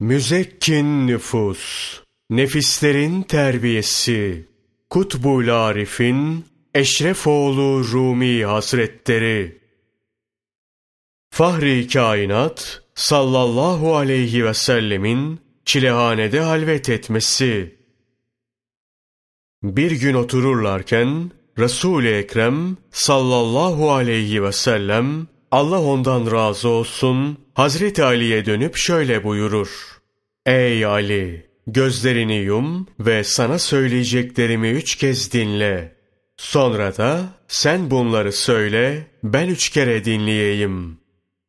Müzekkin nüfus, nefislerin terbiyesi, Kutbul Arif'in Eşrefoğlu Rumi Hazretleri. Fahri kainat sallallahu aleyhi ve sellemin çilehanede halvet etmesi. Bir gün otururlarken Resul-i Ekrem sallallahu aleyhi ve sellem Allah ondan razı olsun Hazreti Ali'ye dönüp şöyle buyurur. Ey Ali! Gözlerini yum ve sana söyleyeceklerimi üç kez dinle. Sonra da sen bunları söyle, ben üç kere dinleyeyim.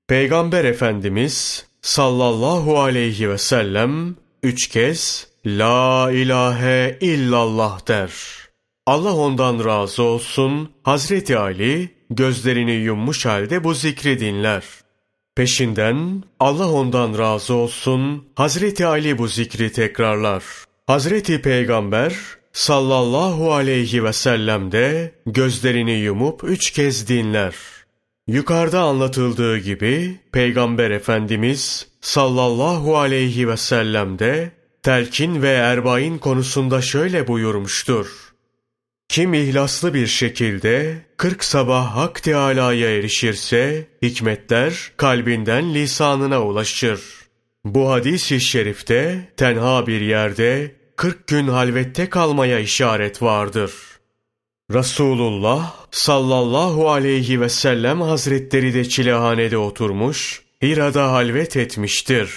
Peygamber Efendimiz sallallahu aleyhi ve sellem üç kez La ilahe illallah der. Allah ondan razı olsun, Hazreti Ali gözlerini yummuş halde bu zikri dinler. Peşinden Allah ondan razı olsun Hazreti Ali bu zikri tekrarlar. Hazreti Peygamber sallallahu aleyhi ve sellem de gözlerini yumup üç kez dinler. Yukarıda anlatıldığı gibi Peygamber Efendimiz sallallahu aleyhi ve sellem de telkin ve erbain konusunda şöyle buyurmuştur. Kim ihlaslı bir şekilde kırk sabah Hak Teâlâ'ya erişirse, hikmetler kalbinden lisanına ulaşır. Bu hadis-i şerifte tenha bir yerde kırk gün halvette kalmaya işaret vardır. Resulullah sallallahu aleyhi ve sellem hazretleri de çilehanede oturmuş, Hira'da halvet etmiştir.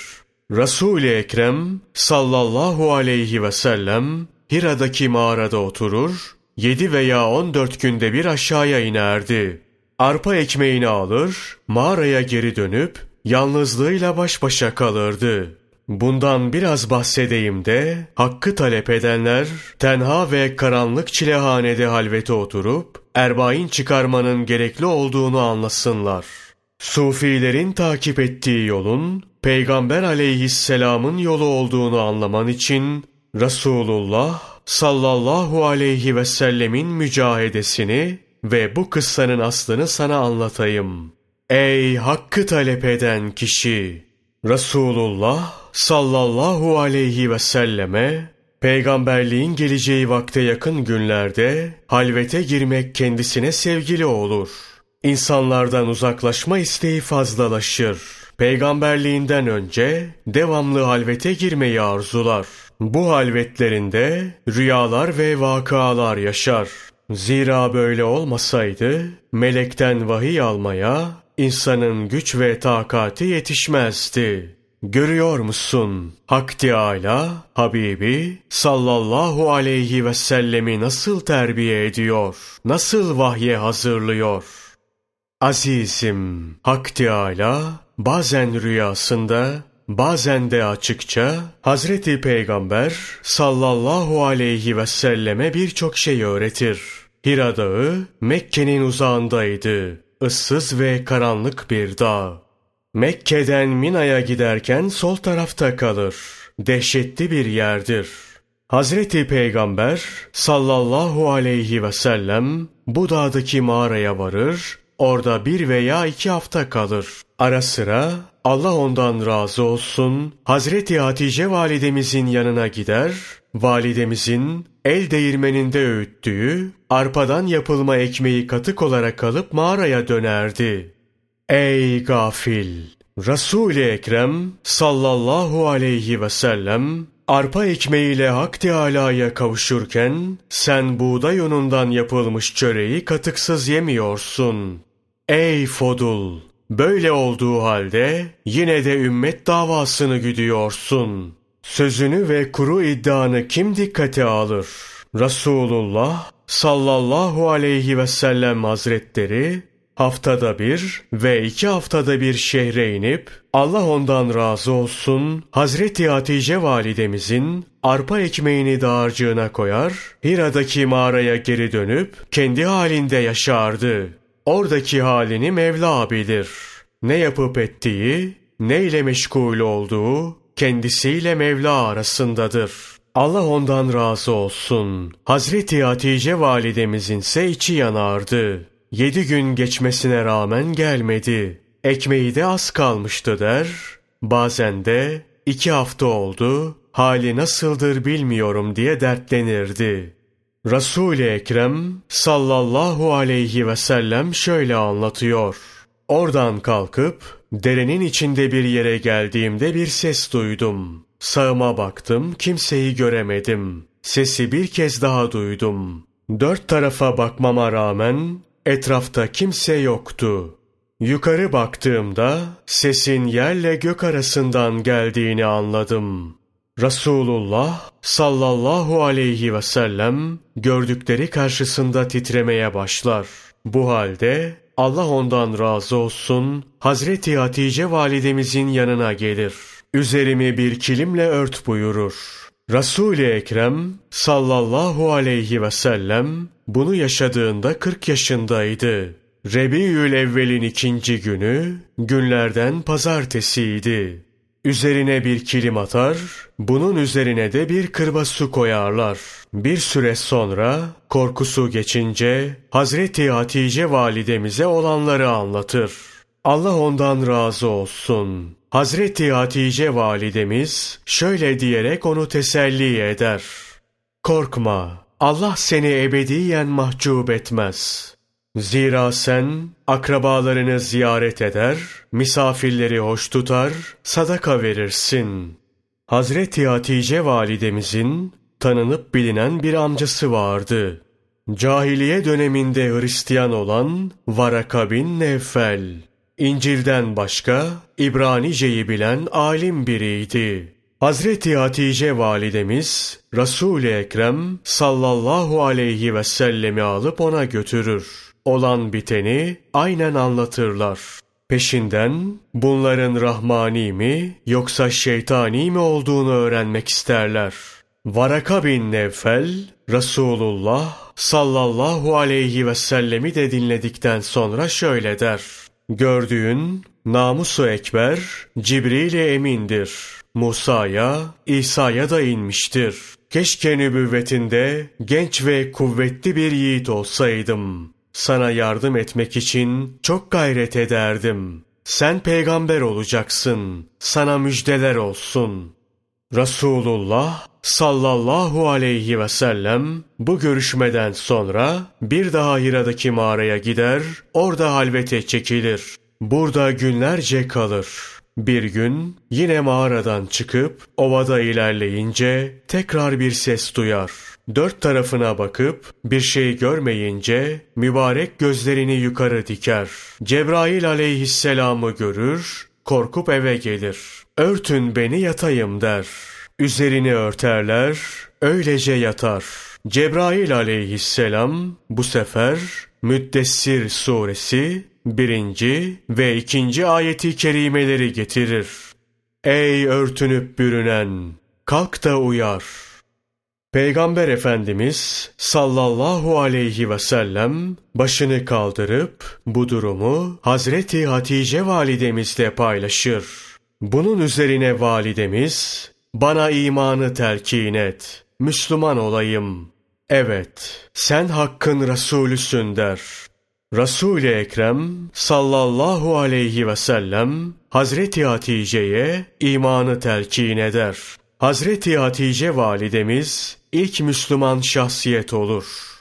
Resul-i Ekrem sallallahu aleyhi ve sellem Hira'daki mağarada oturur, yedi veya on dört günde bir aşağıya inerdi. Arpa ekmeğini alır, mağaraya geri dönüp yalnızlığıyla baş başa kalırdı. Bundan biraz bahsedeyim de, hakkı talep edenler, tenha ve karanlık çilehanede halvete oturup, erbain çıkarmanın gerekli olduğunu anlasınlar. Sufilerin takip ettiği yolun, Peygamber aleyhisselamın yolu olduğunu anlaman için, Resulullah sallallahu aleyhi ve sellemin mücahedesini ve bu kıssanın aslını sana anlatayım. Ey hakkı talep eden kişi! Resulullah sallallahu aleyhi ve selleme peygamberliğin geleceği vakte yakın günlerde halvete girmek kendisine sevgili olur. İnsanlardan uzaklaşma isteği fazlalaşır. Peygamberliğinden önce devamlı halvete girmeyi arzular. Bu halvetlerinde rüyalar ve vakalar yaşar. Zira böyle olmasaydı melekten vahiy almaya insanın güç ve takati yetişmezdi. Görüyor musun? Hak Teâlâ, Habibi sallallahu aleyhi ve sellemi nasıl terbiye ediyor? Nasıl vahye hazırlıyor? Azizim, Hak Teâlâ bazen rüyasında bazen de açıkça Hazreti Peygamber sallallahu aleyhi ve selleme birçok şey öğretir. Hira Dağı Mekke'nin uzağındaydı. Issız ve karanlık bir dağ. Mekke'den Mina'ya giderken sol tarafta kalır. Dehşetli bir yerdir. Hazreti Peygamber sallallahu aleyhi ve sellem bu dağdaki mağaraya varır, orada bir veya iki hafta kalır. Ara sıra Allah ondan razı olsun Hazreti Hatice validemizin yanına gider, validemizin el değirmeninde öğüttüğü arpadan yapılma ekmeği katık olarak alıp mağaraya dönerdi. Ey gafil! Resul-i Ekrem sallallahu aleyhi ve sellem arpa ekmeğiyle Hak Teâlâ'ya kavuşurken sen buğday unundan yapılmış çöreği katıksız yemiyorsun. Ey Fodul! Böyle olduğu halde yine de ümmet davasını güdüyorsun. Sözünü ve kuru iddianı kim dikkate alır? Resulullah sallallahu aleyhi ve sellem hazretleri haftada bir ve iki haftada bir şehre inip Allah ondan razı olsun Hazreti Hatice validemizin arpa ekmeğini dağarcığına koyar, Hira'daki mağaraya geri dönüp kendi halinde yaşardı. Oradaki halini Mevla bilir. Ne yapıp ettiği, neyle meşgul olduğu kendisiyle Mevla arasındadır. Allah ondan razı olsun. Hazreti Hatice validemizin ise içi yanardı. Yedi gün geçmesine rağmen gelmedi. Ekmeği de az kalmıştı der. Bazen de iki hafta oldu, hali nasıldır bilmiyorum diye dertlenirdi. Resul-i Ekrem sallallahu aleyhi ve sellem şöyle anlatıyor. Oradan kalkıp derenin içinde bir yere geldiğimde bir ses duydum. Sağıma baktım, kimseyi göremedim. Sesi bir kez daha duydum. Dört tarafa bakmama rağmen etrafta kimse yoktu. Yukarı baktığımda sesin yerle gök arasından geldiğini anladım. Resulullah sallallahu aleyhi ve sellem gördükleri karşısında titremeye başlar. Bu halde Allah ondan razı olsun Hazreti Hatice validemizin yanına gelir. Üzerimi bir kilimle ört buyurur. Resul-i Ekrem sallallahu aleyhi ve sellem bunu yaşadığında 40 yaşındaydı. Rebiül evvelin ikinci günü günlerden pazartesiydi. Üzerine bir kilim atar, bunun üzerine de bir kırba su koyarlar. Bir süre sonra korkusu geçince Hazreti Hatice validemize olanları anlatır. Allah ondan razı olsun. Hazreti Hatice validemiz şöyle diyerek onu teselli eder. Korkma, Allah seni ebediyen mahcup etmez. Zira sen akrabalarını ziyaret eder, misafirleri hoş tutar, sadaka verirsin. Hazreti Hatice validemizin tanınıp bilinen bir amcası vardı. Cahiliye döneminde Hristiyan olan Varaka bin Nevfel. İncil'den başka İbranice'yi bilen alim biriydi. Hazreti Hatice validemiz Resul-i Ekrem sallallahu aleyhi ve sellemi alıp ona götürür. Olan biteni aynen anlatırlar. Peşinden bunların rahmani mi yoksa şeytani mi olduğunu öğrenmek isterler. Varaka bin Nevfel, Resulullah sallallahu aleyhi ve sellemi de dinledikten sonra şöyle der. Gördüğün namusu ekber Cibril-i emindir. Musa'ya, İsa'ya da inmiştir. Keşke nübüvvetinde genç ve kuvvetli bir yiğit olsaydım. Sana yardım etmek için çok gayret ederdim. Sen peygamber olacaksın. Sana müjdeler olsun. Resulullah sallallahu aleyhi ve sellem bu görüşmeden sonra bir daha Hira'daki mağaraya gider, orada halvete çekilir. Burada günlerce kalır. Bir gün yine mağaradan çıkıp ovada ilerleyince tekrar bir ses duyar. Dört tarafına bakıp bir şey görmeyince mübarek gözlerini yukarı diker. Cebrail aleyhisselamı görür, korkup eve gelir. Örtün beni yatayım der. Üzerini örterler, öylece yatar. Cebrail aleyhisselam bu sefer Müddessir suresi birinci ve ikinci ayeti kerimeleri getirir. Ey örtünüp bürünen! Kalk da uyar. Peygamber Efendimiz sallallahu aleyhi ve sellem başını kaldırıp bu durumu Hazreti Hatice validemizle paylaşır. Bunun üzerine validemiz bana imanı telkin et, Müslüman olayım. Evet, sen hakkın Resulüsün der. Resul-i Ekrem sallallahu aleyhi ve sellem Hazreti Hatice'ye imanı telkin eder. Hazreti Hatice validemiz ilk Müslüman şahsiyet olur.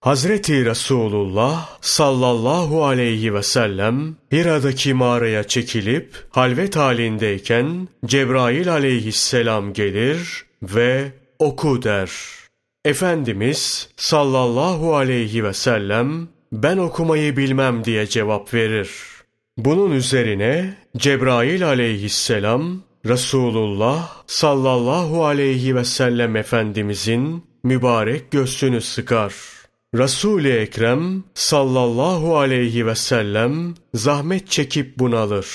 Hazreti Resulullah sallallahu aleyhi ve sellem Hira'daki mağaraya çekilip halvet halindeyken Cebrail aleyhisselam gelir ve oku der. Efendimiz sallallahu aleyhi ve sellem ben okumayı bilmem diye cevap verir. Bunun üzerine Cebrail aleyhisselam Resulullah sallallahu aleyhi ve sellem Efendimizin mübarek göğsünü sıkar. Resul-i Ekrem sallallahu aleyhi ve sellem zahmet çekip bunalır.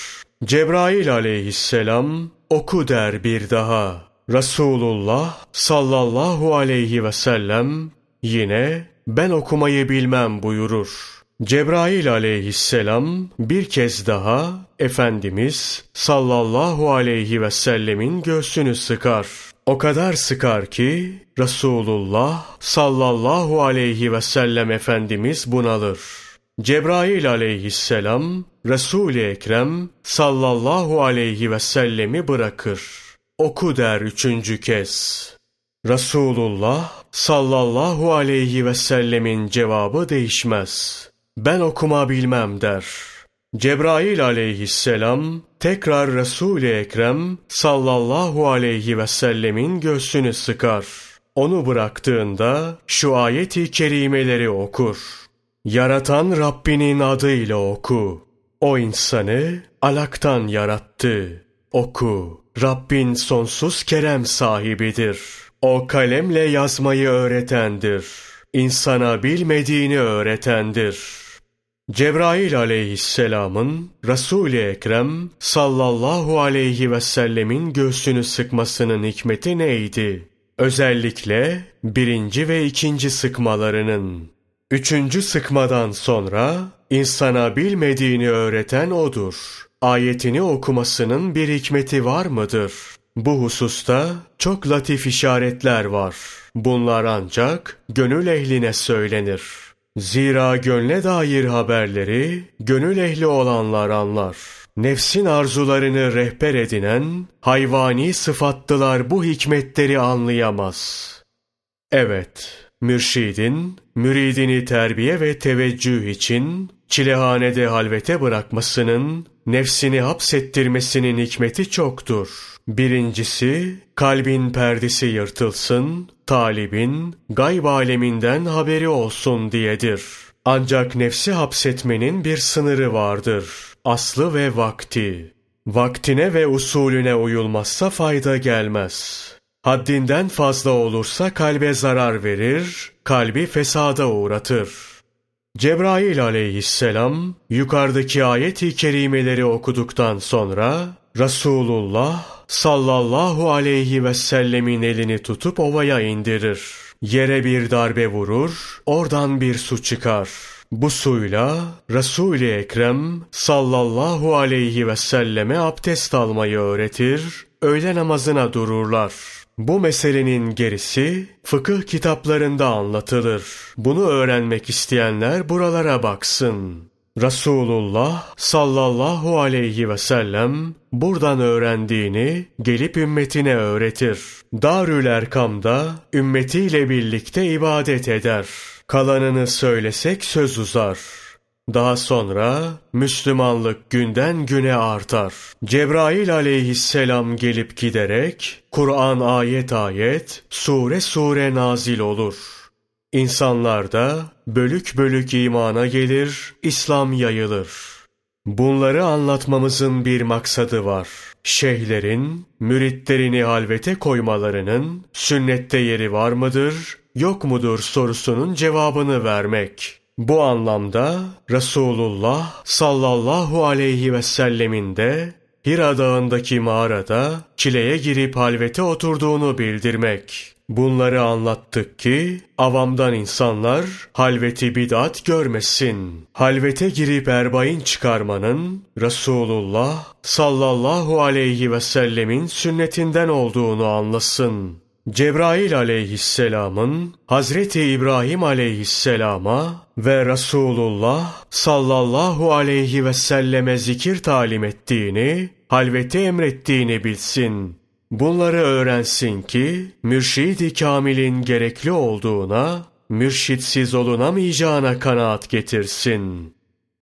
Cebrail aleyhisselam oku der bir daha. Resulullah sallallahu aleyhi ve sellem yine ben okumayı bilmem buyurur. Cebrail aleyhisselam bir kez daha Efendimiz sallallahu aleyhi ve sellemin göğsünü sıkar. O kadar sıkar ki Resulullah sallallahu aleyhi ve sellem Efendimiz bunalır. Cebrail aleyhisselam Resul-i Ekrem sallallahu aleyhi ve sellemi bırakır. oku der üçüncü kez. Resulullah sallallahu aleyhi ve sellemin cevabı değişmez. Ben okuma bilmem der. Cebrail aleyhisselam tekrar Resul-i Ekrem sallallahu aleyhi ve sellemin göğsünü sıkar. Onu bıraktığında şu ayeti kerimeleri okur. Yaratan Rabbinin adıyla oku. O insanı alaktan yarattı. Oku. Rabbin sonsuz kerem sahibidir. O kalemle yazmayı öğretendir. İnsana bilmediğini öğretendir. Cebrail aleyhisselamın Resul-i Ekrem sallallahu aleyhi ve sellemin göğsünü sıkmasının hikmeti neydi? Özellikle birinci ve ikinci sıkmalarının. Üçüncü sıkmadan sonra insana bilmediğini öğreten odur. Ayetini okumasının bir hikmeti var mıdır? Bu hususta çok latif işaretler var. Bunlar ancak gönül ehline söylenir. Zira gönle dair haberleri gönül ehli olanlar anlar. Nefsin arzularını rehber edinen hayvani sıfatlılar bu hikmetleri anlayamaz. Evet, mürşidin müridini terbiye ve teveccüh için çilehanede halvete bırakmasının, nefsini hapsettirmesinin hikmeti çoktur. Birincisi, kalbin perdesi yırtılsın, talibin gayb aleminden haberi olsun diyedir. Ancak nefsi hapsetmenin bir sınırı vardır. Aslı ve vakti. Vaktine ve usulüne uyulmazsa fayda gelmez. Haddinden fazla olursa kalbe zarar verir, kalbi fesada uğratır. Cebrail aleyhisselam yukarıdaki ayet-i kerimeleri okuduktan sonra Resulullah sallallahu aleyhi ve sellemin elini tutup ovaya indirir. Yere bir darbe vurur, oradan bir su çıkar. Bu suyla Resul-i Ekrem sallallahu aleyhi ve selleme abdest almayı öğretir, öğle namazına dururlar. Bu meselenin gerisi fıkıh kitaplarında anlatılır. Bunu öğrenmek isteyenler buralara baksın. Resulullah sallallahu aleyhi ve sellem buradan öğrendiğini gelip ümmetine öğretir. Darül Erkam'da ümmetiyle birlikte ibadet eder. Kalanını söylesek söz uzar. Daha sonra Müslümanlık günden güne artar. Cebrail aleyhisselam gelip giderek Kur'an ayet ayet, sure sure nazil olur. İnsanlar da bölük bölük imana gelir, İslam yayılır. Bunları anlatmamızın bir maksadı var. Şeyhlerin, müritlerini halvete koymalarının sünnette yeri var mıdır, yok mudur sorusunun cevabını vermek. Bu anlamda Resulullah sallallahu aleyhi ve sellemin de Hira dağındaki mağarada çileye girip halvete oturduğunu bildirmek. Bunları anlattık ki avamdan insanlar halveti bid'at görmesin. Halvete girip erbain çıkarmanın Resulullah sallallahu aleyhi ve sellemin sünnetinden olduğunu anlasın. Cebrail aleyhisselamın Hazreti İbrahim aleyhisselama ve Resulullah sallallahu aleyhi ve selleme zikir talim ettiğini, halveti emrettiğini bilsin. Bunları öğrensin ki mürşid-i kamilin gerekli olduğuna, mürşitsiz olunamayacağına kanaat getirsin.''